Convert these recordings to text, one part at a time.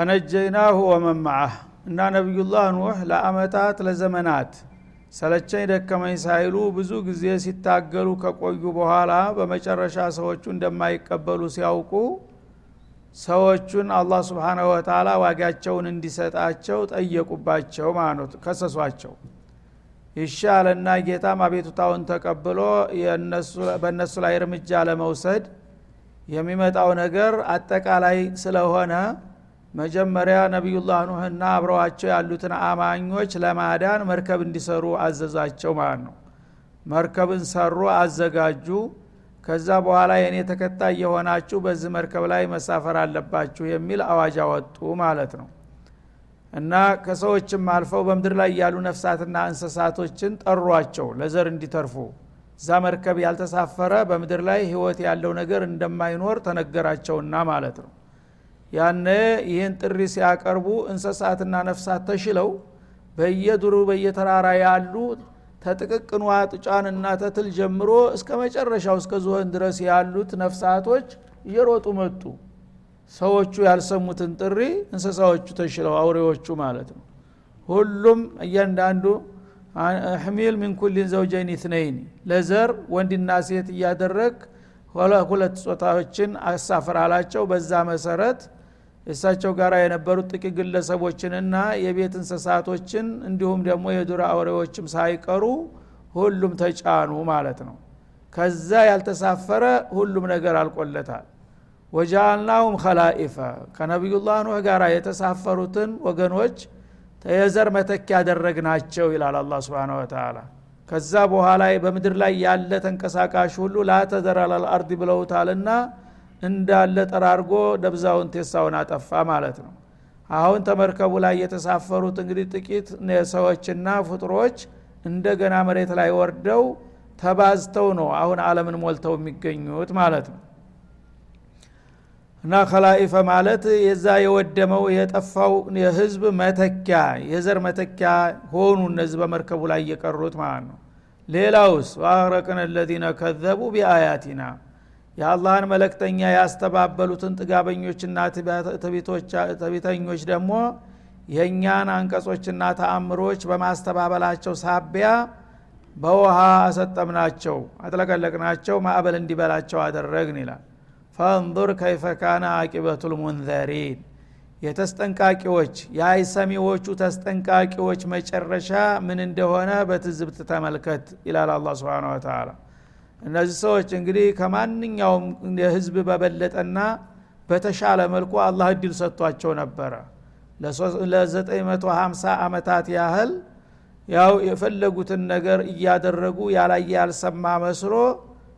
ፈነጀይናሁ ወመማዓህ እና ነቢዩላህ ኑህ ለአመታት ለዘመናት ሰለቸኝ ደከመኝ ሳይሉ ብዙ ጊዜ ሲታገሉ ከቆዩ በኋላ በመጨረሻ ሰዎቹ እንደማይቀበሉ ሲያውቁ ሰዎቹን አላህ ስብሓናሁ ወተላ ዋጋቸውን እንዲሰጣቸው ጠየቁባቸው ማለት ከሰሷቸው። ይሻለና ጌታም አቤቱታውን ተቀብሎ በእነሱ ላይ እርምጃ ለመውሰድ የሚመጣው ነገር አጠቃላይ ስለሆነ መጀመሪያ ነቢዩላህ ኑህና አብረዋቸው ያሉትን አማኞች ለማዳን መርከብ እንዲሰሩ አዘዛቸው ማለት ነው። መርከብን ሰሩ አዘጋጁ። ከዛ በኋላ የእኔ ተከታይ የሆናችሁ በዚህ መርከብ ላይ መሳፈር አለባችሁ የሚል አዋጅ አወጡ ማለት ነው። እና ከሰዎችም አልፈው በምድር ላይ ያሉ ነፍሳትና እንስሳቶችን ጠሯቸው ለዘር እንዲተርፉ። እዛ መርከብ ያልተሳፈረ በምድር ላይ ህይወት ያለው ነገር እንደማይኖር ተነገራቸውና ማለት ነው ያነ ይህን ጥሪ ሲያቀርቡ እንስሳትና ነፍሳት ተሽለው በየዱሩ በየተራራ ያሉ ተጥቅቅኗ ጥጫንና ተትል ጀምሮ እስከ መጨረሻው እስከ ዝሆን ድረስ ያሉት ነፍሳቶች እየሮጡ መጡ። ሰዎቹ ያልሰሙትን ጥሪ እንስሳዎቹ ተሽለው አውሬዎቹ ማለት ነው። ሁሉም እያንዳንዱ ሕሚል ሚን ኩሊን ዘውጀይን ኢትነይን ለዘር ወንድና ሴት እያደረግ ሁለት ጾታዎችን አሳፍር አላቸው በዛ መሰረት እሳቸው ጋር የነበሩት ጥቂት ግለሰቦችንና የቤት እንስሳቶችን እንዲሁም ደግሞ የዱር አውሬዎችም ሳይቀሩ ሁሉም ተጫኑ ማለት ነው። ከዛ ያልተሳፈረ ሁሉም ነገር አልቆለታል። ወጃአልናሁም ከላኢፈ ከነቢዩላህ ኑህ ጋር የተሳፈሩትን ወገኖች የዘር መተኪ ያደረግናቸው ይላል አላ ስብን ወተላ ከዛ በኋላ በምድር ላይ ያለ ተንቀሳቃሽ ሁሉ ላተዘር አላልአርድ ብለውታልና እንዳለ ጠራርጎ ደብዛውን ቴሳውን አጠፋ ማለት ነው። አሁን ተመርከቡ ላይ የተሳፈሩት እንግዲህ ጥቂት ሰዎችና ፍጡሮች እንደገና መሬት ላይ ወርደው ተባዝተው ነው አሁን አለምን ሞልተው የሚገኙት ማለት ነው። እና ከላኢፈ ማለት የዛ የወደመው የጠፋው የህዝብ መተኪያ የዘር መተኪያ ሆኑ እነዚህ በመርከቡ ላይ እየቀሩት ማለት ነው። ሌላውስ? ዋአረቅን ለዚነ ከዘቡ ቢአያቲና የአላህን መለክተኛ ያስተባበሉትን ጥጋበኞችና ትቢተኞች ደግሞ የእኛን አንቀጾችና ተአምሮች በማስተባበላቸው ሳቢያ በውሃ አሰጠምናቸው አጥለቀለቅናቸው ማዕበል እንዲበላቸው አደረግን ይላል። ፈንظር ከይፈ ካነ አቂበቱ ልሙንዘሪን የተስጠንቃቂዎች የአይሰሚዎቹ ተስጠንቃቂዎች መጨረሻ ምን እንደሆነ በትዝብት ተመልከት ይላል አላ ስብን ወተላ እነዚህ ሰዎች እንግዲህ ከማንኛውም የህዝብ በበለጠና በተሻለ መልኩ አላህ እድል ሰጥቷቸው ነበረ። ለ950 ዓመታት ያህል ያው የፈለጉትን ነገር እያደረጉ ያላየ ያልሰማ መስሎ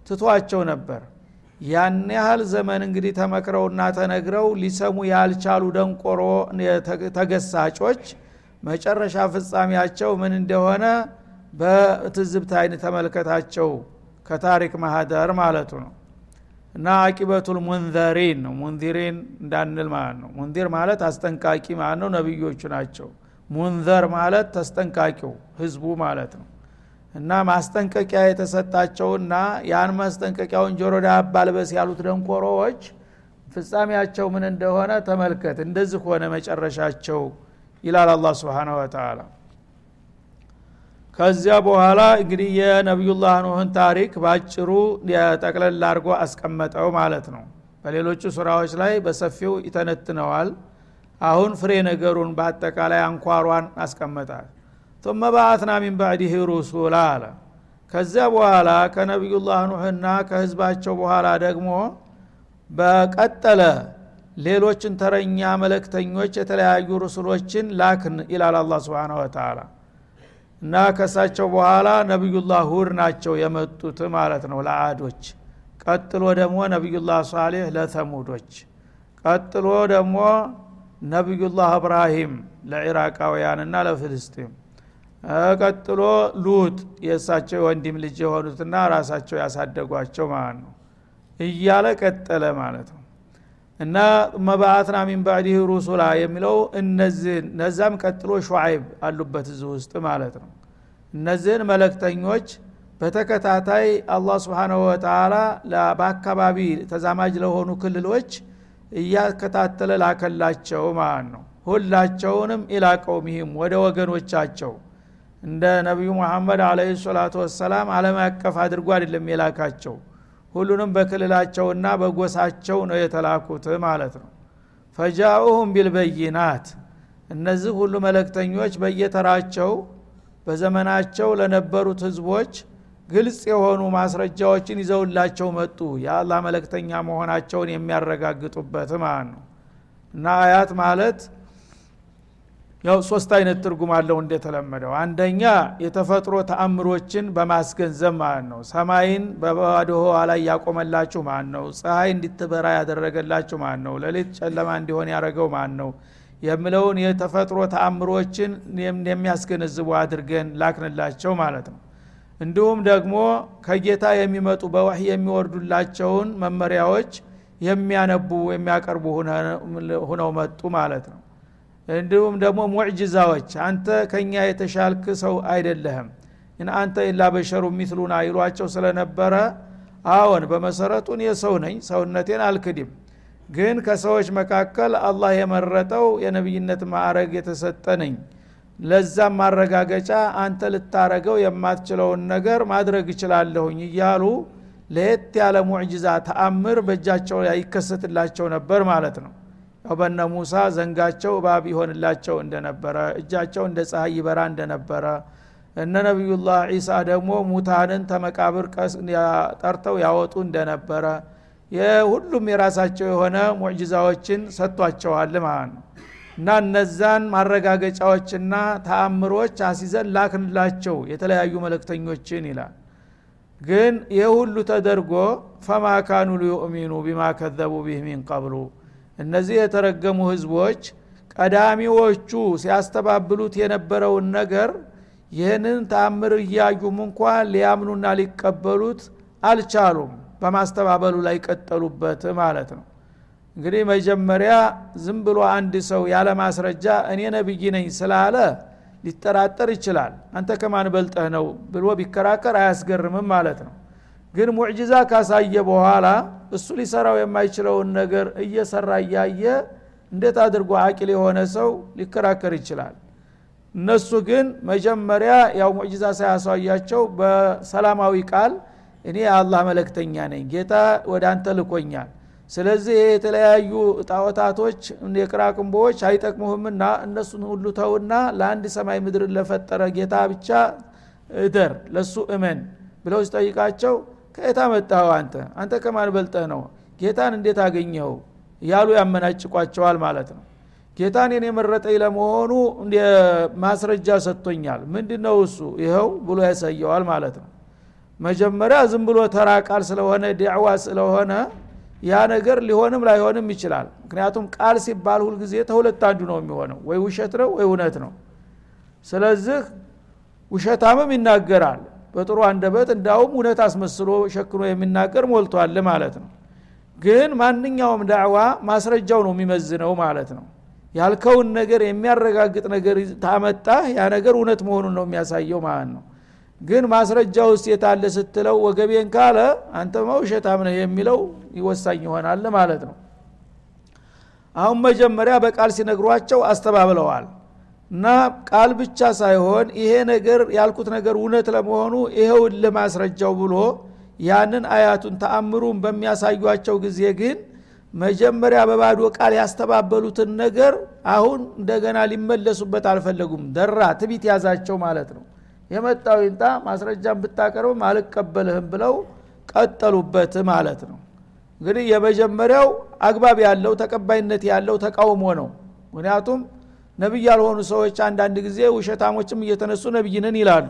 ትቷቸው ነበር። ያን ያህል ዘመን እንግዲህ ተመክረውና ተነግረው ሊሰሙ ያልቻሉ ደንቆሮ ተገሳጮች መጨረሻ ፍጻሜያቸው ምን እንደሆነ በትዝብት አይን ተመልከታቸው ከታሪክ ማህደር ማለቱ ነው። እና አቂበቱል ሙንዘሪን ነው። ሙንዚሪን እንዳንል ማለት ነው። ሙንዚር ማለት አስጠንቃቂ ማለት ነው። ነቢዮቹ ናቸው። ሙንዘር ማለት ተስጠንቃቂው ህዝቡ ማለት ነው። እና ማስጠንቀቂያ የተሰጣቸውና ያን ማስጠንቀቂያውን ጆሮ ዳባ ልበስ ያሉት ደንቆሮዎች ፍጻሜያቸው ምን እንደሆነ ተመልከት። እንደዚህ ሆነ መጨረሻቸው ይላል አላ ስብን ወተላ ከዚያ በኋላ እንግዲህ የነቢዩላህ ኑህን ታሪክ በአጭሩ ጠቅለል አድርጎ አስቀመጠው ማለት ነው በሌሎቹ ስራዎች ላይ በሰፊው ይተነትነዋል አሁን ፍሬ ነገሩን በአጠቃላይ አንኳሯን አስቀመጣል ثم بعثنا من بعده رسولا አለ ከዚያ በኋላ ከነቢዩላህ ኑህና ከህዝባቸው በኋላ ደግሞ በቀጠለ ሌሎችን ተረኛ መለክተኞች የተለያዩ ሩሱሎችን ላክን ይላል አላ ስብን ወተላ እና ከሳቸው በኋላ ነቢዩላህ ሁድ ናቸው የመጡት ማለት ነው ለአዶች። ቀጥሎ ደግሞ ነቢዩላህ ሳሌህ ለተሙዶች ቀጥሎ ደግሞ ነቢዩላህ እብራሂም ለኢራቃውያንና ለፍልስጢም ቀጥሎ ሉጥ የእሳቸው ወንድም ልጅ የሆኑትና ራሳቸው ያሳደጓቸው ማለት ነው። እያለ ቀጠለ ማለት ነው እና መባአትና ሚን ባዕዲህ ሩሱላ የሚለው እነዚህን ነዛም ቀጥሎ ሹዓይብ አሉበት እዚህ ውስጥ ማለት ነው። እነዚህን መለክተኞች በተከታታይ አላህ ስብሓናሁ ወተላ በአካባቢ ተዛማጅ ለሆኑ ክልሎች እያከታተለ ላከላቸው ማለት ነው። ሁላቸውንም ኢላ ቀውሚህም ወደ ወገኖቻቸው እንደ ነቢዩ ሙሐመድ አለህ ሰላቱ ወሰላም አለም አቀፍ አድርጎ አይደለም የላካቸው ሁሉንም በክልላቸውና በጎሳቸው ነው የተላኩት ማለት ነው። ፈጃኡሁም ቢልበይናት እነዚህ ሁሉ መለክተኞች በየተራቸው በዘመናቸው ለነበሩት ህዝቦች ግልጽ የሆኑ ማስረጃዎችን ይዘውላቸው መጡ። የአላህ መለክተኛ መሆናቸውን የሚያረጋግጡበት ማለት ነው። እና አያት ማለት ያው ሶስት አይነት ትርጉም አለው እንደተለመደው። አንደኛ የተፈጥሮ ተአምሮችን በማስገንዘብ ማለት ነው። ሰማይን በባዶ ላይ ያቆመላችሁ ማን ነው። ፀሐይ እንዲትበራ ያደረገላችሁ ማን ነው። ለሌት ጨለማ እንዲሆን ያደረገው ማን ነው። የምለውን የተፈጥሮ ተአምሮችን የሚያስገነዝቡ አድርገን ላክንላቸው ማለት ነው። እንዲሁም ደግሞ ከጌታ የሚመጡ በወህይ የሚወርዱላቸውን መመሪያዎች የሚያነቡ የሚያቀርቡ ሁነው መጡ ማለት ነው እንዲሁም ደግሞ ሙዕጅዛዎች አንተ ከኛ የተሻልክ ሰው አይደለህም። እና አንተ ኢላ በሸሩ ሚትሉና ይሏቸው ስለነበረ አዎን በመሰረቱን የሰው ነኝ ሰውነቴን አልክድም። ግን ከሰዎች መካከል አላህ የመረጠው የነቢይነት ማዕረግ የተሰጠ ነኝ። ለዛም ማረጋገጫ አንተ ልታረገው የማትችለውን ነገር ማድረግ እችላለሁኝ እያሉ ለየት ያለ ሙዕጅዛ ተአምር በእጃቸው ይከሰትላቸው ነበር ማለት ነው በነ ሙሳ ዘንጋቸው እባብ ይሆንላቸው እንደነበረ እጃቸው እንደ ፀሐይ ይበራ እንደነበረ እነ ነቢዩላህ ዒሳ ደግሞ ሙታንን ተመቃብር ጠርተው ያወጡ እንደነበረ የሁሉም የራሳቸው የሆነ ሙዕጅዛዎችን ሰጥቷቸዋል ማለት ነው። እና እነዛን ማረጋገጫዎችና ተአምሮች አሲዘን ላክንላቸው የተለያዩ መለክተኞችን ይላል። ግን ይህ ሁሉ ተደርጎ ፈማ ካኑ ሊዩእሚኑ ቢማ ከዘቡ ቢህ ሚን ቀብሉ እነዚህ የተረገሙ ህዝቦች ቀዳሚዎቹ ሲያስተባብሉት የነበረውን ነገር ይህንን ተአምር እያዩም እንኳ ሊያምኑና ሊቀበሉት አልቻሉም። በማስተባበሉ ላይ ቀጠሉበት ማለት ነው። እንግዲህ መጀመሪያ ዝም ብሎ አንድ ሰው ያለ ማስረጃ እኔ ነብይ ነኝ ስላለ ሊጠራጠር ይችላል። አንተ ከማን በልጠህ ነው ብሎ ቢከራከር አያስገርምም ማለት ነው ግን ሙዕጅዛ ካሳየ በኋላ እሱ ሊሰራው የማይችለውን ነገር እየሰራ እያየ እንዴት አድርጎ አቂል የሆነ ሰው ሊከራከር ይችላል? እነሱ ግን መጀመሪያ ያው ሙዕጅዛ ሳያሳያቸው በሰላማዊ ቃል እኔ የአላህ መለክተኛ ነኝ ጌታ ወደ አንተ ልኮኛል። ስለዚህ የተለያዩ ጣዖታቶች የቅራቅንቦዎች አይጠቅሙህምና እነሱን ሁሉ ተውና ለአንድ ሰማይ ምድር ለፈጠረ ጌታ ብቻ እደር ለሱ እመን ብለው ሲጠይቃቸው ከየታ መጣኸው አንተ? አንተ ከማን በልጠህ ነው? ጌታን እንዴት አገኘኸው? እያሉ ያመናጭቋቸዋል ማለት ነው። ጌታን የኔ የመረጠኝ ለመሆኑ ማስረጃ ሰጥቶኛል? ምንድ ነው እሱ? ይኸው ብሎ ያሳየዋል ማለት ነው። መጀመሪያ ዝም ብሎ ተራ ቃል ስለሆነ ዲዕዋ ስለሆነ ያ ነገር ሊሆንም ላይሆንም ይችላል። ምክንያቱም ቃል ሲባል ሁልጊዜ ተሁለት አንዱ ነው የሚሆነው። ወይ ውሸት ነው ወይ እውነት ነው። ስለዚህ ውሸታምም ይናገራል በጥሩ አንደበት እንዳውም እውነት አስመስሎ ሸክኖ የሚናገር ሞልቷል ማለት ነው። ግን ማንኛውም ዳዕዋ ማስረጃው ነው የሚመዝነው ማለት ነው። ያልከውን ነገር የሚያረጋግጥ ነገር ታመጣ ያ ነገር እውነት መሆኑን ነው የሚያሳየው ማለት ነው። ግን ማስረጃ ውስጥ የታለ ስትለው ወገቤን ካለ አንተ ውሸታም ነህ የሚለው ይወሳኝ ይሆናል ማለት ነው። አሁን መጀመሪያ በቃል ሲነግሯቸው አስተባብለዋል እና ቃል ብቻ ሳይሆን ይሄ ነገር ያልኩት ነገር እውነት ለመሆኑ ይሄውን ለማስረጃው ብሎ ያንን አያቱን ተአምሩን በሚያሳዩቸው ጊዜ ግን መጀመሪያ በባዶ ቃል ያስተባበሉትን ነገር አሁን እንደገና ሊመለሱበት አልፈለጉም። ደራ ትቢት ያዛቸው ማለት ነው። የመጣው ይንጣ ማስረጃን ብታቀርብም አልቀበልህም ብለው ቀጠሉበት ማለት ነው። እንግዲህ የመጀመሪያው አግባብ ያለው ተቀባይነት ያለው ተቃውሞ ነው። ምክንያቱም ነቢይ ያልሆኑ ሰዎች አንዳንድ ጊዜ ውሸታሞችም እየተነሱ ነቢይንን ይላሉ።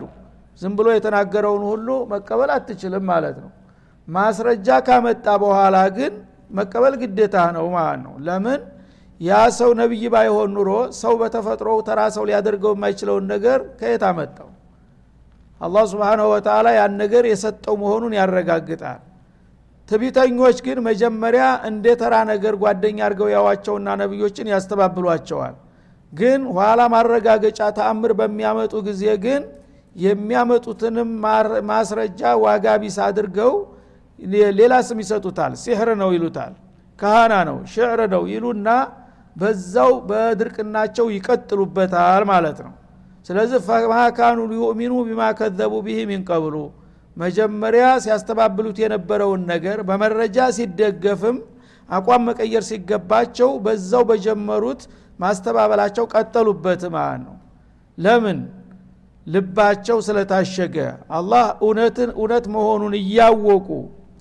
ዝም ብሎ የተናገረውን ሁሉ መቀበል አትችልም ማለት ነው። ማስረጃ ካመጣ በኋላ ግን መቀበል ግዴታ ነው ማለት ነው። ለምን? ያ ሰው ነቢይ ባይሆን ኑሮ ሰው በተፈጥሮ ተራ ሰው ሊያደርገው የማይችለውን ነገር ከየት አመጣው? አላህ ስብንሁ ወተላ ያን ነገር የሰጠው መሆኑን ያረጋግጣል። ትቢተኞች ግን መጀመሪያ እንደ ተራ ነገር ጓደኛ አድርገው ያዋቸውና ነቢዮችን ያስተባብሏቸዋል ግን ኋላ ማረጋገጫ ተአምር በሚያመጡ ጊዜ ግን የሚያመጡትንም ማስረጃ ዋጋ ቢስ አድርገው ሌላ ስም ይሰጡታል። ሲሕር ነው ይሉታል። ካህና ነው ሽዕር ነው ይሉና በዛው በድርቅናቸው ይቀጥሉበታል ማለት ነው። ስለዚህ ፈማካኑ ሊዩእሚኑ ቢማ ከዘቡ ብህ ሚንቀብሉ መጀመሪያ ሲያስተባብሉት የነበረውን ነገር በመረጃ ሲደገፍም አቋም መቀየር ሲገባቸው በዛው በጀመሩት ማስተባበላቸው ቀጠሉበት ማለት ነው። ለምን? ልባቸው ስለታሸገ። አላህ እውነትን እውነት መሆኑን እያወቁ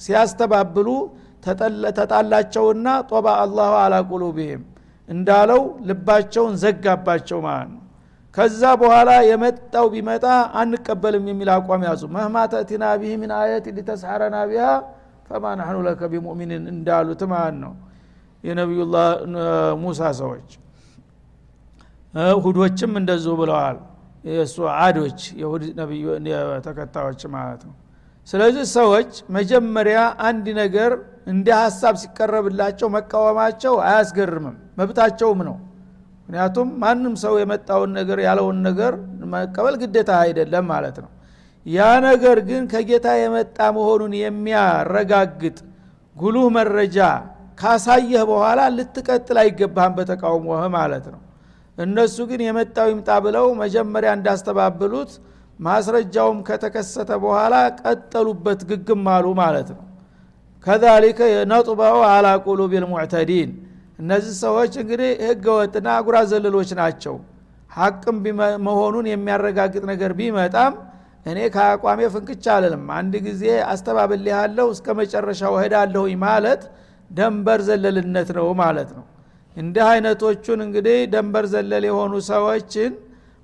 ሲያስተባብሉ ተጣላቸውና ጦባ አላሁ አላ ቁሉብህም እንዳለው ልባቸውን ዘጋባቸው ማለት ነው። ከዛ በኋላ የመጣው ቢመጣ አንቀበልም የሚል አቋም ያዙ። መህማ ተእቲና ቢህ ምን አየት ሊተስሐረና ቢሃ ፈማ ናሕኑ ለከ ቢሙእሚኒን እንዳሉት ማለት ነው። የነቢዩላህ ሙሳ ሰዎች ሁዶችም እንደዚሁ ብለዋል። የእሱ አዶች የሁድ ነቢዩ ተከታዮች ማለት ነው። ስለዚህ ሰዎች መጀመሪያ አንድ ነገር እንደ ሀሳብ ሲቀረብላቸው መቃወማቸው አያስገርምም መብታቸውም ነው። ምክንያቱም ማንም ሰው የመጣውን ነገር ያለውን ነገር መቀበል ግዴታ አይደለም ማለት ነው። ያ ነገር ግን ከጌታ የመጣ መሆኑን የሚያረጋግጥ ጉሉህ መረጃ ካሳየህ በኋላ ልትቀጥል አይገባህም በተቃውሞህ ማለት ነው እነሱ ግን የመጣው ይምጣ ብለው መጀመሪያ እንዳስተባብሉት ማስረጃውም ከተከሰተ በኋላ ቀጠሉበት ግግም አሉ ማለት ነው። ከዛሊከ ነጥበው አላ ቁሉብ ልሙዕተዲን እነዚህ ሰዎች እንግዲህ ህገ ወጥና አጉራ ዘለሎች ናቸው። ሀቅም መሆኑን የሚያረጋግጥ ነገር ቢመጣም እኔ ከአቋሜ ፍንክቻ አልልም። አንድ ጊዜ አስተባብል ያለው እስከ መጨረሻው እሄዳለሁኝ ማለት ደንበር ዘለልነት ነው ማለት ነው እንዲህ አይነቶቹን እንግዲህ ደንበር ዘለል የሆኑ ሰዎችን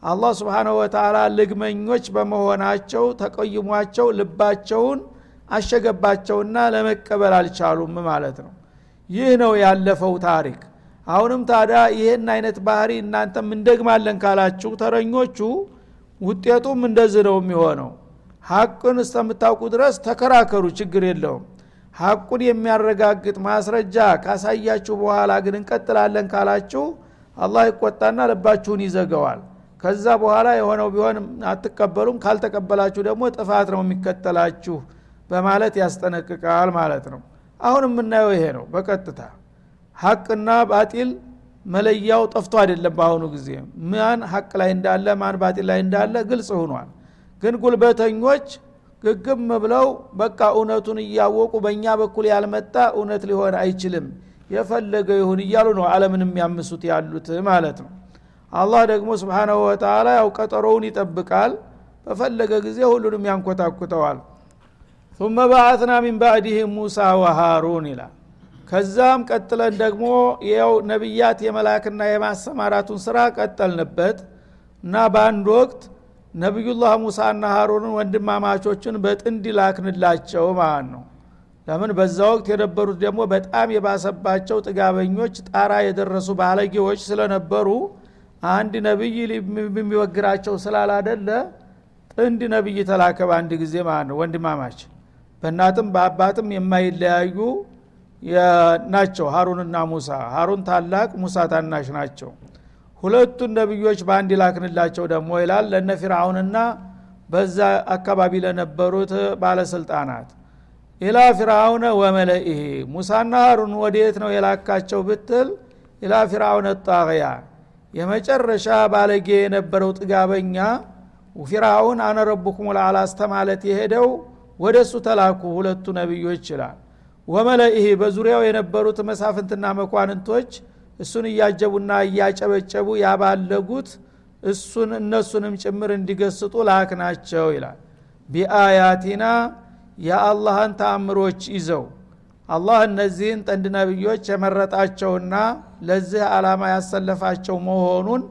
አላህ ስብሓንሁ ወተላ ልግመኞች በመሆናቸው ተቀይሟቸው ልባቸውን አሸገባቸውና ለመቀበል አልቻሉም ማለት ነው። ይህ ነው ያለፈው ታሪክ። አሁንም ታዲያ ይህን አይነት ባህሪ እናንተም እንደግማለን ካላችሁ ተረኞቹ ውጤቱም እንደዚህ ነው የሚሆነው። ሀቅን እስከምታውቁ ድረስ ተከራከሩ ችግር የለውም ሀቁን የሚያረጋግጥ ማስረጃ ካሳያችሁ በኋላ ግን እንቀጥላለን ካላችሁ አላህ ይቆጣና ልባችሁን ይዘገዋል ከዛ በኋላ የሆነው ቢሆን አትቀበሉም ካልተቀበላችሁ ደግሞ ጥፋት ነው የሚከተላችሁ በማለት ያስጠነቅቃል ማለት ነው። አሁን የምናየው ይሄ ነው። በቀጥታ ሀቅና ባጢል መለያው ጠፍቶ አይደለም በአሁኑ ጊዜ። ማን ሀቅ ላይ እንዳለ ማን ባጢል ላይ እንዳለ ግልጽ ሆኗል። ግን ጉልበተኞች ግግም ብለው በቃ እውነቱን እያወቁ በእኛ በኩል ያልመጣ እውነት ሊሆን አይችልም የፈለገ ይሁን እያሉ ነው አለምን የሚያምሱት ያሉት ማለት ነው አላህ ደግሞ ስብሓናሁ ወተላ ያው ቀጠሮውን ይጠብቃል በፈለገ ጊዜ ሁሉንም ያንኮታኩተዋል ثم بعثنا من بعدهم موسى وهارون ይላል ከዛም ቀጥለን ደግሞ ያው ነቢያት የመላክና የማሰማራቱን ስራ ቀጠልንበት እና በአንድ ወቅት ነቢዩላህ ሙሳና ሀሩንን ወንድማማቾችን በጥንድ ላክንላቸው ማለት ነው። ለምን? በዛ ወቅት የነበሩት ደግሞ በጣም የባሰባቸው ጥጋበኞች ጣራ የደረሱ ባለጌዎች ስለነበሩ አንድ ነቢይ የሚወግራቸው ስላላደለ ጥንድ ነቢይ ተላከ በአንድ ጊዜ ማለት ነው ወንድማማች። በእናትም በአባትም የማይለያዩ ናቸው ሀሩንና ሙሳ። ሀሩን ታላቅ ሙሳ ታናሽ ናቸው ሁለቱን ነቢዮች በአንድ ላክንላቸው ደግሞ ይላል ለነ ፊርአውንና በዛ አካባቢ ለነበሩት ባለስልጣናት። ኢላ ፊርአውነ ወመለኢህ ሙሳና ሀሩን ወዴት ነው የላካቸው ብትል ኢላ ፊርአውነ ጣቅያ የመጨረሻ ባለጌ የነበረው ጥጋበኛ ፊርአውን አነ ረቡኩም ልአላ የሄደው ወደ እሱ ተላኩ ሁለቱ ነቢዮች ይላል። ወመለኢህ በዙሪያው የነበሩት መሳፍንትና መኳንንቶች እሱን እያጀቡና እያጨበጨቡ ያባለጉት እሱን እነሱንም ጭምር እንዲገስጡ ላክ ናቸው ይላል። ቢአያቲና የአላህን ተአምሮች ይዘው አላህ እነዚህን ጠንድ ነቢዮች የመረጣቸውና ለዚህ ዓላማ ያሰለፋቸው መሆኑን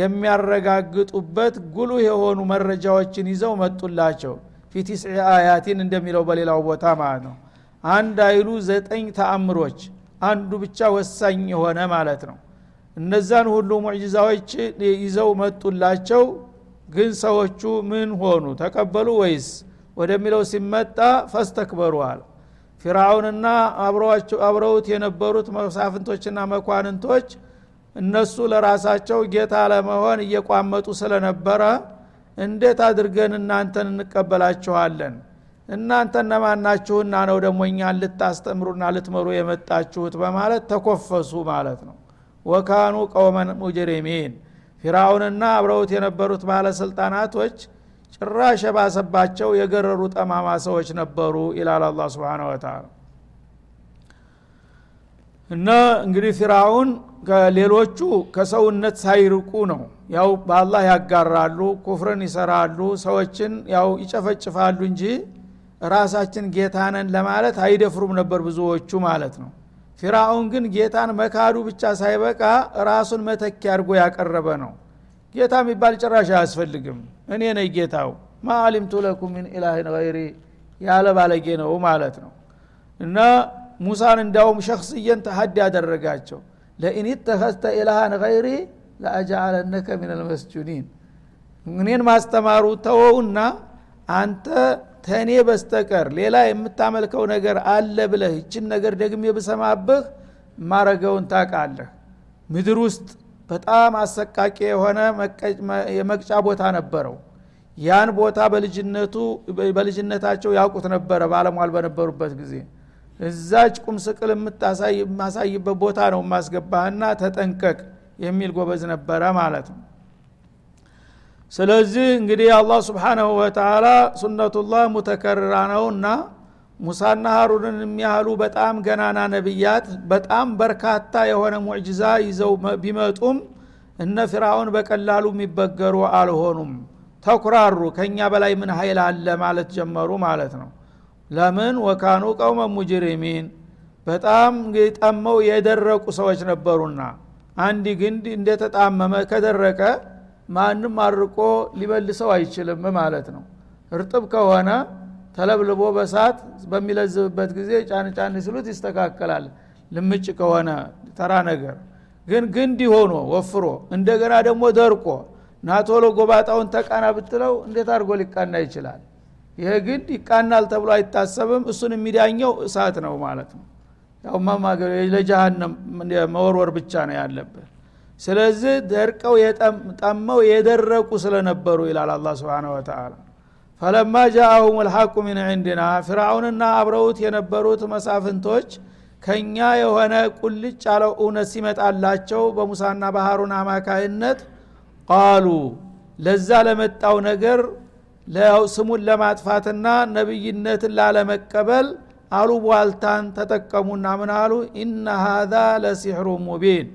የሚያረጋግጡበት ጉሉህ የሆኑ መረጃዎችን ይዘው መጡላቸው። ፊቲስዒ አያቲን እንደሚለው በሌላው ቦታ ማለት ነው። አንድ አይሉ ዘጠኝ ተአምሮች አንዱ ብቻ ወሳኝ የሆነ ማለት ነው። እነዛን ሁሉ ሙዕጂዛዎች ይዘው መጡላቸው? ግን ሰዎቹ ምን ሆኑ? ተቀበሉ ወይስ? ወደሚለው ሲመጣ ፈስተክበሩዋል ፊራውንና አብረውት የነበሩት መሳፍንቶችና መኳንንቶች እነሱ ለራሳቸው ጌታ ለመሆን እየቋመጡ ስለነበረ እንዴት አድርገን እናንተን እንቀበላችኋለን እናንተ እነማን ነው ደግሞ እኛን ልታስተምሩና ልትመሩ የመጣችሁት በማለት ተኮፈሱ ማለት ነው። ወካኑ ቀውመን ሙጅሪሚን። ፊራውንና አብረውት የነበሩት ባለስልጣናቶች ጭራሽ የባሰባቸው የገረሩ ጠማማ ሰዎች ነበሩ ይላል አላ ስብን ወተላ እና እንግዲህ ፊራውን ሌሎቹ ከሰውነት ሳይርቁ ነው። ያው በአላህ ያጋራሉ ኩፍርን ይሰራሉ ሰዎችን ያው ይጨፈጭፋሉ እንጂ ራሳችን ጌታነን ለማለት አይደፍሩም ነበር ብዙዎቹ ማለት ነው። ፊራውን ግን ጌታን መካዱ ብቻ ሳይበቃ ራሱን መተኪያ አድርጎ ያቀረበ ነው። ጌታ የሚባል ጭራሽ አያስፈልግም። እኔ ነኝ ጌታው። ማ አሊምቱ ለኩም ምን ኢላህን ገይሪ ያለ ባለጌ ነው ማለት ነው። እና ሙሳን እንዲያውም ሸክስየን ተሀድ ያደረጋቸው ለኢን ተኸዝተ ኢላሃን ገይሪ ለአጃአለነከ ምን እኔን ማስተማሩ ተወውና አንተ ተኔ በስተቀር ሌላ የምታመልከው ነገር አለ ብለህ ይችን ነገር ደግሜ ብሰማብህ ማረገውን ታቃለህ ምድር ውስጥ በጣም አሰቃቂ የሆነ የመቅጫ ቦታ ነበረው። ያን ቦታ በልጅነቱ በልጅነታቸው ያውቁት ነበረ ባለሟል በነበሩበት ጊዜ። እዛች ቁም ስቅል የማሳይበት ቦታ ነው የማስገባህና ተጠንቀቅ የሚል ጎበዝ ነበረ ማለት ነው ስለዚህ እንግዲህ አላህ ስብሓናሁ ወተላ ሱነቱላህ ሙተከርራ ነውና ሙሳና ሀሩንን የሚያህሉ በጣም ገናና ነቢያት በጣም በርካታ የሆነ ሙዕጅዛ ይዘው ቢመጡም እነ ፊራውን በቀላሉ የሚበገሩ አልሆኑም። ተኩራሩ ከእኛ በላይ ምን ኃይል አለ ማለት ጀመሩ ማለት ነው። ለምን? ወካኑ ቀውመ ሙጅሪሚን። በጣም ጠመው የደረቁ ሰዎች ነበሩና። አንድ ግንድ እንደተጣመመ ከደረቀ ማንም አርቆ ሊመልሰው አይችልም ማለት ነው። እርጥብ ከሆነ ተለብልቦ በሳት በሚለዝብበት ጊዜ ጫን ጫን ሲሉት ይስተካከላል። ልምጭ ከሆነ ተራ ነገር። ግን ግንድ ሆኖ ወፍሮ እንደገና ደግሞ ደርቆ ናቶሎ ጎባጣውን ተቃና ብትለው እንዴት አድርጎ ሊቃና ይችላል? ይሄ ግንድ ይቃናል ተብሎ አይታሰብም። እሱን የሚዳኘው እሳት ነው ማለት ነው። ያው ለጀሃነም መወርወር ብቻ ነው ያለብህ ስለዚህ ደርቀው ጠመው የደረቁ ስለነበሩ ይላል አላ ስብን ወተላ ፈለማ ጃአሁም ልሐቁ ምን ዕንድና ፊርአውንና አብረውት የነበሩት መሳፍንቶች ከኛ የሆነ ቁልጭ ያለው እውነት ሲመጣላቸው በሙሳና ባህሩን አማካይነት ቃሉ። ለዛ ለመጣው ነገር ስሙን ለማጥፋትና ነቢይነትን ላለመቀበል አሉ ቧልታን ተጠቀሙና ምን አሉ? ኢነ ሃዛ ለሲሕሩ ሙቢን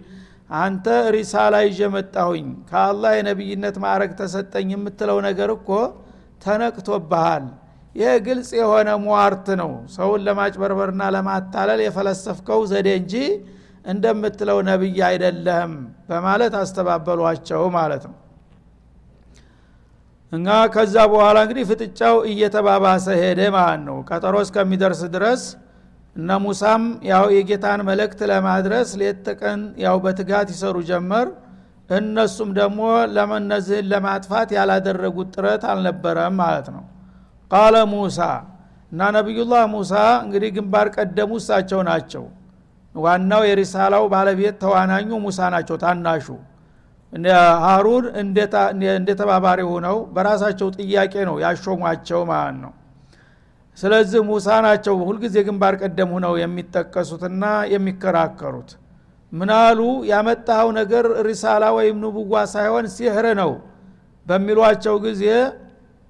አንተ ሪሳላ ይዤ መጣሁኝ። ከአላህ የነቢይነት ማዕረግ ተሰጠኝ የምትለው ነገር እኮ ተነቅቶብሃል። ይህ ግልጽ የሆነ ሟርት ነው። ሰውን ለማጭበርበርና ለማታለል የፈለሰፍከው ዘዴ እንጂ እንደምትለው ነቢይ አይደለህም በማለት አስተባበሏቸው ማለት ነው። እና ከዛ በኋላ እንግዲህ ፍጥጫው እየተባባሰ ሄደ ማለት ነው። ቀጠሮ እስከሚደርስ ድረስ እነ ሙሳም ያው የጌታን መልእክት ለማድረስ ሌት ያው በትጋት ይሰሩ ጀመር። እነሱም ደግሞ ለመነዝህን ለማጥፋት ያላደረጉት ጥረት አልነበረም ማለት ነው። ቃለ ሙሳ እና ነቢዩላህ ሙሳ እንግዲህ ግንባር ቀደሙ እሳቸው ናቸው። ዋናው የሪሳላው ባለቤት ተዋናኙ ሙሳ ናቸው ታናሹ። ሀሩን እንደ ሆነው በራሳቸው ጥያቄ ነው ያሾሟቸው ማለት ነው ስለዚህ ሙሳ ናቸው ሁልጊዜ ግንባር ቀደም ሁነው የሚጠቀሱትና የሚከራከሩት። ምናሉ ያመጣኸው ነገር ሪሳላ ወይም ንቡዋ ሳይሆን ሲህር ነው በሚሏቸው ጊዜ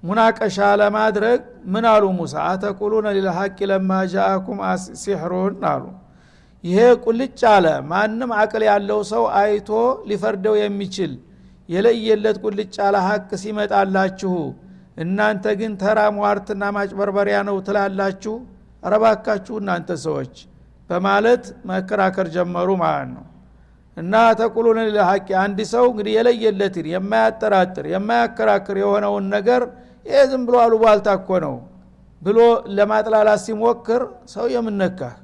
ሙናቀሻ ለማድረግ ምን ሙሳ? አተቁሉነ ሊልሐቂ ለማ ጃአኩም ሲሕሩን አሉ። ይሄ ቁልጭ አለ። ማንም አቅል ያለው ሰው አይቶ ሊፈርደው የሚችል የለየለት ቁልጭ አለ ሀቅ ሲመጣላችሁ እናንተ ግን ተራ ሟርትና ማጭበርበሪያ ነው ትላላችሁ? ረባካችሁ እናንተ ሰዎች በማለት መከራከር ጀመሩ ማለት ነው። እና ተቁሉን ለሐቂ አንድ ሰው እንግዲህ የለየለትን የማያጠራጥር የማያከራክር የሆነውን ነገር ይሄ ዝም ብሎ አሉባልታ እኮ ነው ብሎ ለማጥላላት ሲሞክር ሰው የምነካህ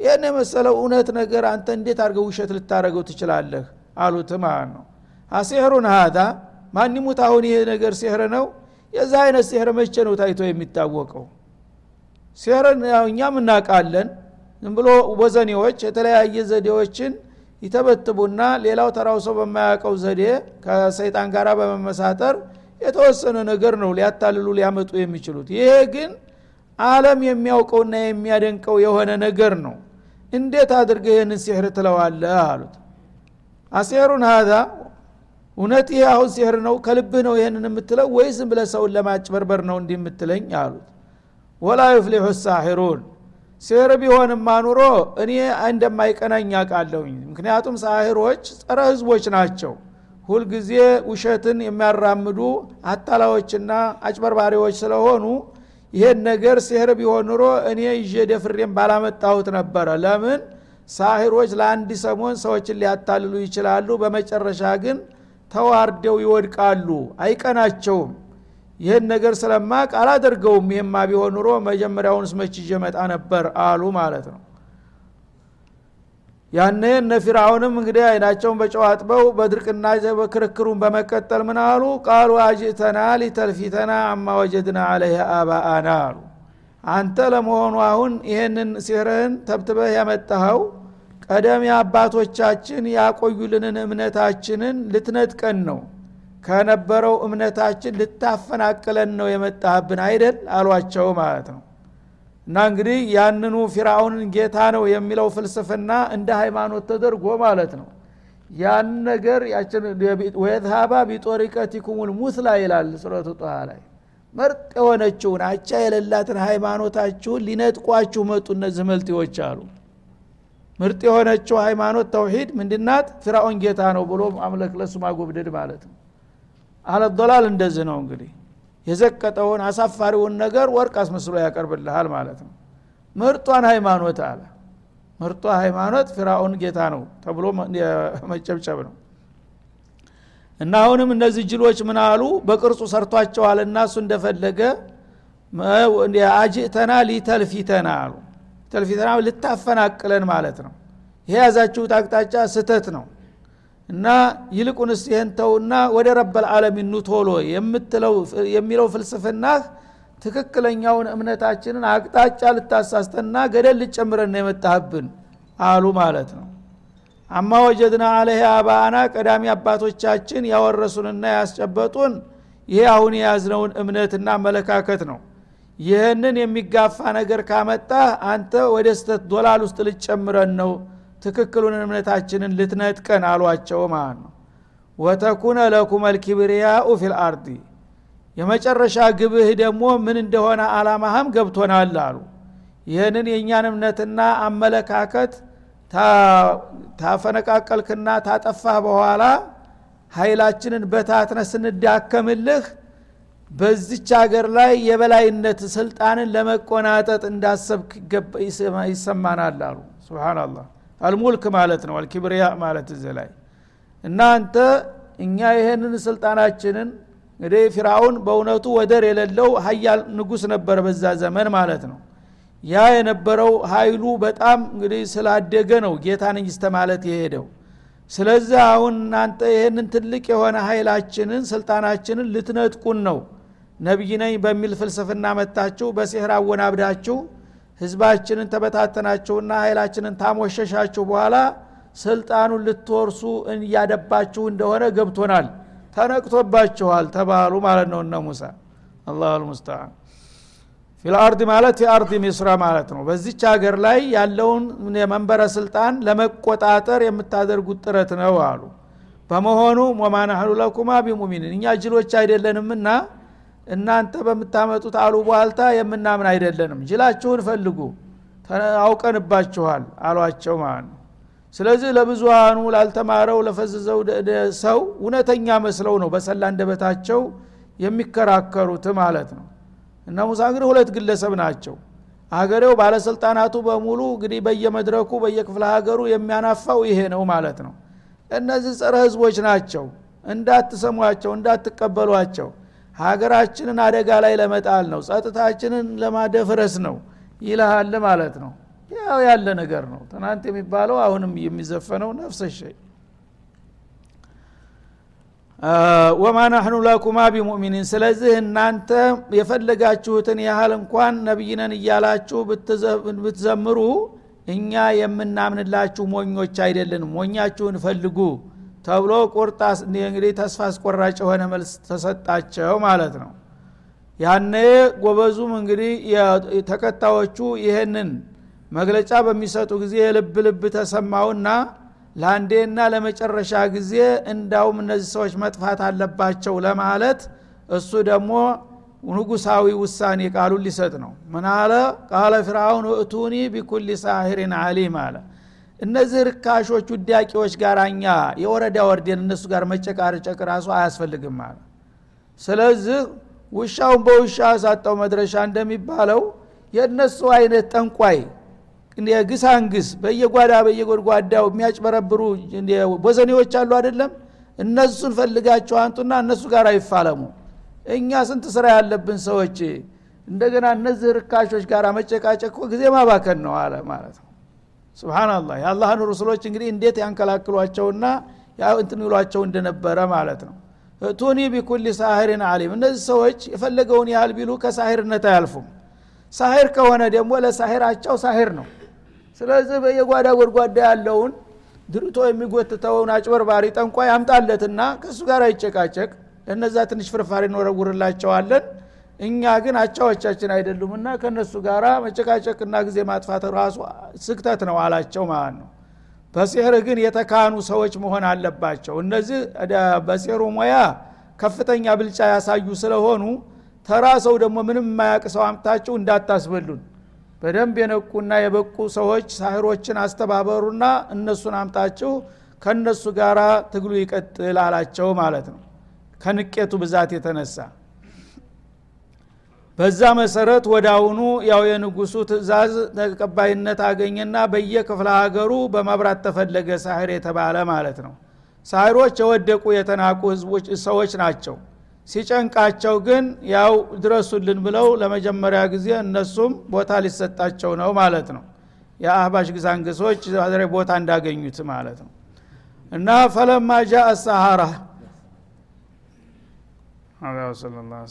ይህን የመሰለው እውነት ነገር አንተ እንዴት አድርገው ውሸት ልታደረገው ትችላለህ? አሉት ማለት ነው። አሲሕሩን ሀዳ ማኒሙት አሁን ይሄ ነገር ሲሕር ነው የዛ አይነት ሲሕር መቼ ነው ታይቶ የሚታወቀው? ሲሕርን እኛም እናውቃለን። ዝም ብሎ ወዘኔዎች የተለያየ ዘዴዎችን ይተበትቡና ሌላው ተራው ሰው በማያውቀው ዘዴ ከሰይጣን ጋር በመመሳጠር የተወሰነ ነገር ነው ሊያታልሉ ሊያመጡ የሚችሉት። ይሄ ግን አለም የሚያውቀውና የሚያደንቀው የሆነ ነገር ነው። እንዴት አድርገህ ይህን ሲሕር ትለዋለህ? አሉት። አሲሕሩን ሀዛ እውነት ይህ አሁን ሲሕር ነው ከልብህ ነው ይህንን የምትለው ወይስ ዝም ብለህ ሰውን ለማጭበርበር ነው እንዲህ የምትለኝ አሉት። ወላ ዩፍሊሑ ሳሒሩን ሲሕር ቢሆንማ ኑሮ እኔ እንደማይቀናኝ አውቃለሁኝ። ምክንያቱም ሳሂሮች ጸረ ህዝቦች ናቸው። ሁልጊዜ ውሸትን የሚያራምዱ አታላዎችና አጭበርባሪዎች ስለሆኑ ይሄን ነገር ሲህር ቢሆን ኑሮ እኔ ይዤ ደፍሬም ባላመጣሁት ነበረ። ለምን? ሳሂሮች ለአንድ ሰሞን ሰዎችን ሊያታልሉ ይችላሉ። በመጨረሻ ግን ተዋርደው ይወድቃሉ አይቀናቸውም። ይህን ነገር ስለማቅ አላደርገውም። ይህማ ቢሆን ኑሮ መጀመሪያውን ይዤ መጣ ነበር አሉ ማለት ነው። ያነ እነ ፊርአውንም እንግዲህ አይናቸውን በጨው አጥበው በድርቅና ክርክሩን በመቀጠል ምን አሉ? ቃሉ አጅተና ሊተልፊተና አማ ወጀድና አለህ አባአና አሉ። አንተ ለመሆኑ አሁን ይህንን ሲህርህን ተብትበህ ያመጣኸው ቀደም አባቶቻችን ያቆዩልንን እምነታችንን ልትነጥቀን ነው። ከነበረው እምነታችን ልታፈናቅለን ነው የመጣህብን አይደል? አሏቸው ማለት ነው። እና እንግዲህ ያንኑ ፊርአውንን ጌታ ነው የሚለው ፍልስፍና እንደ ሃይማኖት ተደርጎ ማለት ነው። ያን ነገር ወየዝሃባ ቢጦሪቀቲኩሙል ሙስላ ይላል ሱረቱ ጣሃ ላይ። ምርጥ የሆነችውን አቻ የሌላትን ሃይማኖታችሁን ሊነጥቋችሁ መጡ እነዚህ መጤዎች አሉ ምርጥ የሆነችው ሃይማኖት ተውሂድ ምንድናት? ፊራኦን ጌታ ነው ብሎ ማምለክ ለሱ ማጎብደድ ማለት ነው። አለዶላል እንደዚህ ነው እንግዲህ። የዘቀጠውን አሳፋሪውን ነገር ወርቅ አስመስሎ ያቀርብልሃል ማለት ነው። ምርጧን ሃይማኖት አለ። ምርጧ ሃይማኖት ፊራኦን ጌታ ነው ተብሎ መጨብጨብ ነው። እና አሁንም እነዚህ ጅሎች ምን አሉ? በቅርጹ ሰርቷቸዋልና እሱ እንደፈለገ አጅእተና ሊተልፊተና አሉ ተልፊተና ልታፈናቅለን ማለት ነው። ይሄ ያዛችሁት አቅጣጫ ስተት ነው። እና ይልቁንስ ይህን ተውና ወደ ረበል ዓለሚን ኑ ቶሎ የሚለው ፍልስፍናህ ትክክለኛውን እምነታችንን አቅጣጫ ልታሳስተና ገደል ልጨምረን የመጣህብን አሉ ማለት ነው። አማ ወጀድና አለህ አባአና ቀዳሚ አባቶቻችን ያወረሱንና ያስጨበጡን ይሄ አሁን የያዝነውን እምነትና አመለካከት ነው ይህንን የሚጋፋ ነገር ካመጣ አንተ ወደ ስተት ዶላል ውስጥ ልጨምረን ነው ትክክሉን እምነታችንን ልትነጥቀን አሏቸው ማለት ነው። ወተኩነ ለኩም አልኪብርያኡ ፊል አርዲ የመጨረሻ ግብህ ደግሞ ምን እንደሆነ አላማህም ገብቶናል አሉ። ይህንን የእኛን እምነትና አመለካከት ታፈነቃቀልክና ታጠፋህ በኋላ ኃይላችንን በታትነ ስንዳከምልህ በዚች ሀገር ላይ የበላይነት ስልጣንን ለመቆናጠጥ እንዳሰብክ ይሰማናል አሉ። ስብናላህ አልሙልክ ማለት ነው አልኪብሪያ ማለት እዚህ ላይ። እናንተ እኛ ይህንን ስልጣናችንን እንግዲህ ፊራውን በእውነቱ ወደር የሌለው ሀያል ንጉስ ነበር በዛ ዘመን ማለት ነው። ያ የነበረው ኃይሉ በጣም እንግዲህ ስላደገ ነው ጌታ ነኝ ማለት የሄደው። ስለዚህ አሁን እናንተ ይህንን ትልቅ የሆነ ኃይላችንን ስልጣናችንን ልትነጥቁን ነው ነቢይ ነኝ በሚል ፍልስፍና መታችሁ በሲህር አወናብዳችሁ ህዝባችንን ተበታተናችሁና ኃይላችንን ታሞሸሻችሁ በኋላ ስልጣኑን ልትወርሱ እያደባችሁ እንደሆነ ገብቶናል። ተነቅቶባችኋል ተባሉ ማለት ነው እነ ሙሳ። አላሁ ልሙስተዓን ፊልአርድ ማለት የአርድ ሚስራ ማለት ነው። በዚች ሀገር ላይ ያለውን የመንበረ ስልጣን ለመቆጣጠር የምታደርጉት ጥረት ነው አሉ። በመሆኑ ወማናህሉ ለኩማ ቢሙሚንን እኛ ጅሎች አይደለንምና እናንተ በምታመጡት አሉ በኋልታ የምናምን አይደለንም። ጅላችሁን ፈልጉ አውቀንባችኋል አሏቸው ማለት ነው። ስለዚህ ለብዙሃኑ ላልተማረው ለፈዘዘው ሰው እውነተኛ መስለው ነው በሰላ እንደበታቸው የሚከራከሩት ማለት ነው። እነ ሙሳ እንግዲህ ሁለት ግለሰብ ናቸው። አገሬው ባለስልጣናቱ በሙሉ እንግዲህ በየመድረኩ በየክፍለ ሀገሩ የሚያናፋው ይሄ ነው ማለት ነው። እነዚህ ጸረ ህዝቦች ናቸው። እንዳትሰሟቸው እንዳትቀበሏቸው ሀገራችንን አደጋ ላይ ለመጣል ነው ጸጥታችንን ለማደፍረስ ነው ይልሃል ማለት ነው። ያው ያለ ነገር ነው። ትናንት የሚባለው አሁንም የሚዘፈነው ነፍሰ ሸይ። ወማ ናሕኑ ለኩማ ቢሙእሚኒን ስለዚህ እናንተ የፈለጋችሁትን ያህል እንኳን ነቢይነን እያላችሁ ብትዘምሩ እኛ የምናምንላችሁ ሞኞች አይደለንም። ሞኛችሁን ፈልጉ ተብሎ ቁርጣ እንግዲህ ተስፋ አስቆራጭ የሆነ መልስ ተሰጣቸው ማለት ነው። ያነ ጎበዙም እንግዲህ ተከታዮቹ ይህንን መግለጫ በሚሰጡ ጊዜ የልብ ልብ ተሰማውና ለአንዴና ለመጨረሻ ጊዜ እንዳውም እነዚህ ሰዎች መጥፋት አለባቸው ለማለት እሱ ደግሞ ንጉሳዊ ውሳኔ ቃሉን ሊሰጥ ነው። ምን አለ? ቃለ ፍርአውን እቱኒ ቢኩል ሳሂሪን አሊም አለ እነዚህ ርካሾች ውዳቂዎች ጋር እኛ የወረዳ ወርዴን እነሱ ጋር መጨቃረጨቅ ራሱ አያስፈልግም አለ ስለዚህ ውሻውን በውሻ ሳጠው መድረሻ እንደሚባለው የእነሱ አይነት ጠንቋይ ግሳንግስ በየጓዳ በየጎድጓዳው የሚያጭበረብሩ ቦዘኔዎች አሉ አይደለም? እነሱን ፈልጋቸው አንጡና እነሱ ጋር አይፋለሙ። እኛ ስንት ስራ ያለብን ሰዎች እንደገና እነዚህ ርካሾች ጋር መጨቃጨቅ ጊዜ ማባከን ነው አለ ማለት ነው ስብናላህ የአላህን ሩስሎች እንግዲህ እንዴት ያንከላክሏቸውና እንትን ይሏቸው እንደነበረ ማለት ነው ቱኒ ቢኩል ሳሂርን አሊም እነዚህ ሰዎች የፈለገውን ያህል ቢሉ ከሳሂርነት አያልፉም ሳሂር ከሆነ ደግሞ ለሳሂራቸው ሳሂር ነው ስለዚህ በየጓዳ ጎድጓዳ ያለውን ድርቶ የሚጎትተውን አጭበርባሪ ጠንቋ ያምጣለትና ከእሱ ጋር አይጨቃጨቅ ለነዛ ትንሽ ፍርፋሪ እንወረውርላቸዋለን እኛ ግን አቻዎቻችን አይደሉምና ከእነሱ ጋር መጨቃጨቅና ጊዜ ማጥፋት ራሱ ስክተት ነው አላቸው ማለት ነው። በሲሕር ግን የተካኑ ሰዎች መሆን አለባቸው። እነዚህ በሲሕሩ ሙያ ከፍተኛ ብልጫ ያሳዩ ስለሆኑ ተራ ሰው ደግሞ ምንም የማያቅ ሰው አምታችሁ እንዳታስበሉን። በደንብ የነቁና የበቁ ሰዎች ሳህሮችን አስተባበሩና እነሱን አምጣችሁ ከነሱ ጋር ትግሉ ይቀጥል አላቸው ማለት ነው። ከንቄቱ ብዛት የተነሳ በዛ መሰረት ወደ አሁኑ ያው የንጉሱ ትእዛዝ ተቀባይነት አገኘና በየክፍለ ሀገሩ በመብራት ተፈለገ ሳህር የተባለ ማለት ነው። ሳህሮች የወደቁ የተናቁ ህዝቦች ሰዎች ናቸው። ሲጨንቃቸው ግን ያው ድረሱልን ብለው ለመጀመሪያ ጊዜ እነሱም ቦታ ሊሰጣቸው ነው ማለት ነው። የአህባሽ ግዛንግሶች ቦታ እንዳገኙት ማለት ነው። እና ፈለማ ጃ ሰሃራ። ሰለላሁ